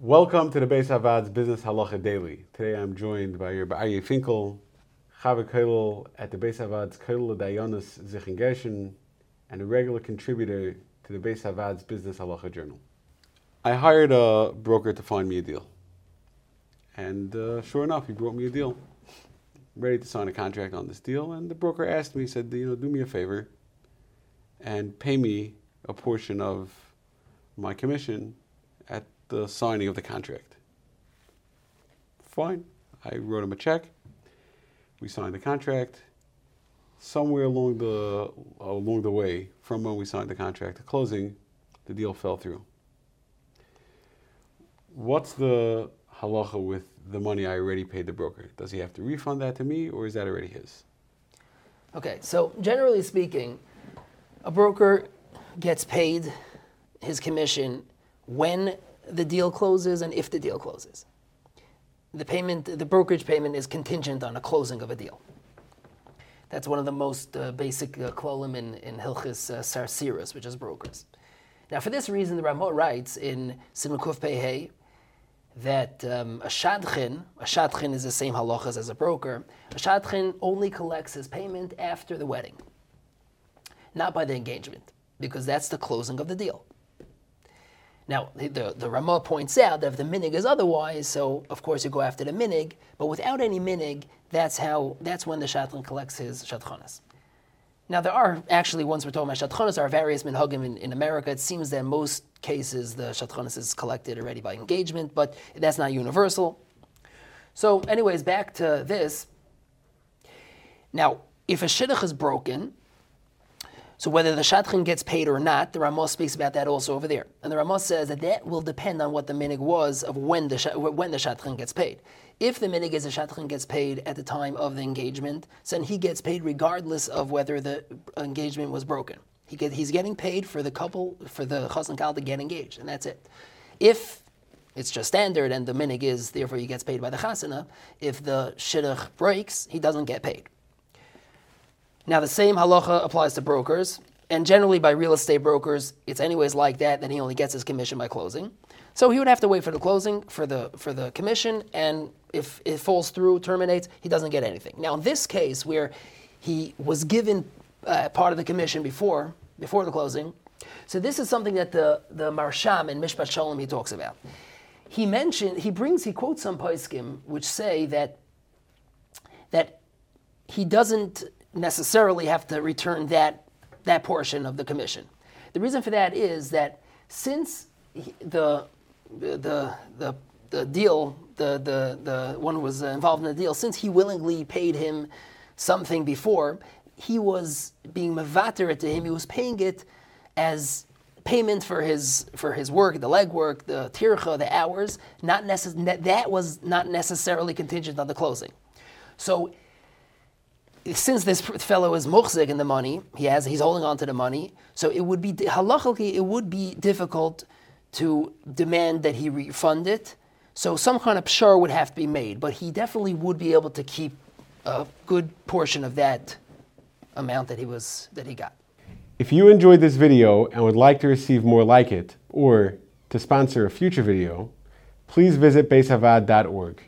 Welcome to the Beis Havad's Business Halacha Daily. Today I'm joined by your Aryeh Finkel, Chaver Kollel at the Beis Havad's Kollel Dayanis Zichron Gershon, and a regular contributor to the Beis Havad's Business Halacha Journal. I hired a broker to find me a deal. And uh, sure enough, he brought me a deal. Ready to sign a contract on this deal. And the broker asked me, he said, you know, do me a favor and pay me a portion of my commission at the signing of the contract. Fine. I wrote him a check. We signed the contract. Somewhere along the along the way, from when we signed the contract to closing, the deal fell through. What's the halacha with the money I already paid the broker? Does he have to refund that to me, or is that already his? Okay, so generally speaking, a broker gets paid his commission when the deal closes and if the deal closes. The payment, the brokerage payment is contingent on a closing of a deal. That's one of the most uh, basic uh, in, in Hilchis uh, Sarsiras, which is brokers. Now, for this reason, the Ramah writes in Siman Kuf Pei Hei that um, a shadchin, a shadchin is the same halachas as a broker, a shadchin only collects his payment after the wedding, not by the engagement, because that's the closing of the deal. Now, the, the Ramah points out that if the minig is otherwise, so of course you go after the minig, but without any minig, that's how that's when the shatlan collects his shatchanas. Now, there are actually, once we're talking about shatchanas, there are various minhagim in, in America. It seems that in most cases the shatchanas is collected already by engagement, but that's not universal. So, anyways, back to this. Now, if a shidduch is broken, so whether the shatchin gets paid or not, the Ramah speaks about that also over there. And the Ramah says that that will depend on what the minig was of when the when the shatchin gets paid. If the minig is a shatchin gets paid at the time of the engagement, then he gets paid regardless of whether the engagement was broken. He get, he's getting paid for the couple for the chassan kallah to get engaged, and that's it. If it's just standard, and the minig is therefore he gets paid by the chasana. If the shidduch breaks, he doesn't get paid. Now, the same halacha applies to brokers, and generally by real estate brokers, it's anyways like that, then he only gets his commission by closing. So he would have to wait for the closing, for the, for the commission, and if it falls through, terminates, he doesn't get anything. Now, in this case, where he was given uh, part of the commission before, before the closing, so this is something that the, the Maharsham in Mishpat Shalom he talks about. He mentioned, he brings, he quotes some poskim which say that, that he doesn't necessarily have to return that, that portion of the commission. The reason for that is that since the, the, the, the deal, the, the, the one who was involved in the deal, since he willingly paid him something before, he was being mavater to him, he was paying it as payment for his for his work, the legwork, the tircha, the hours. Not necess- that was not necessarily contingent on the closing. So since this fellow is muchzik in the money, he has he's holding on to the money. So it would be halachically it would be difficult to demand that he refund it. So some kind of pshar would have to be made, but he definitely would be able to keep a good portion of that amount that he was that he got. If you enjoyed this video and would like to receive more like it, or to sponsor a future video, please visit beisavad.org.